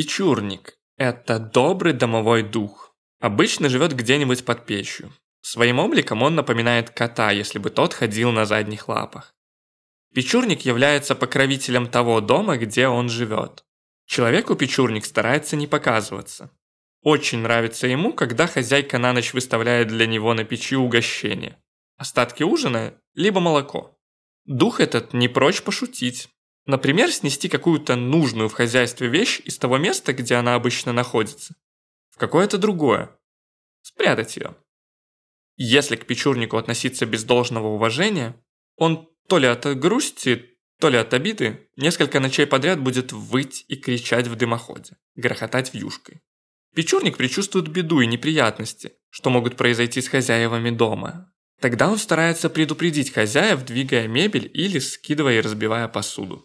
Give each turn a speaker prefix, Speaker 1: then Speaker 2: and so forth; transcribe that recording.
Speaker 1: Печурник – это добрый домовой дух. Обычно живет где-нибудь под печью. Своим обликом он напоминает кота, если бы тот ходил на задних лапах. Печурник является покровителем того дома, где он живет. Человеку печурник старается не показываться. Очень нравится ему, когда хозяйка на ночь выставляет для него на печи угощение. Остатки ужина, либо молоко. Дух этот не прочь пошутить. Например, снести какую-то нужную в хозяйстве вещь из того места, где она обычно находится, в какое-то другое. Спрятать ее. Если к печурнику относиться без должного уважения, он то ли от грусти, то ли от обиды несколько ночей подряд будет выть и кричать в дымоходе, грохотать вьюшкой. Печурник предчувствует беду и неприятности, что могут произойти с хозяевами дома. Тогда он старается предупредить хозяев, двигая мебель или скидывая и разбивая посуду.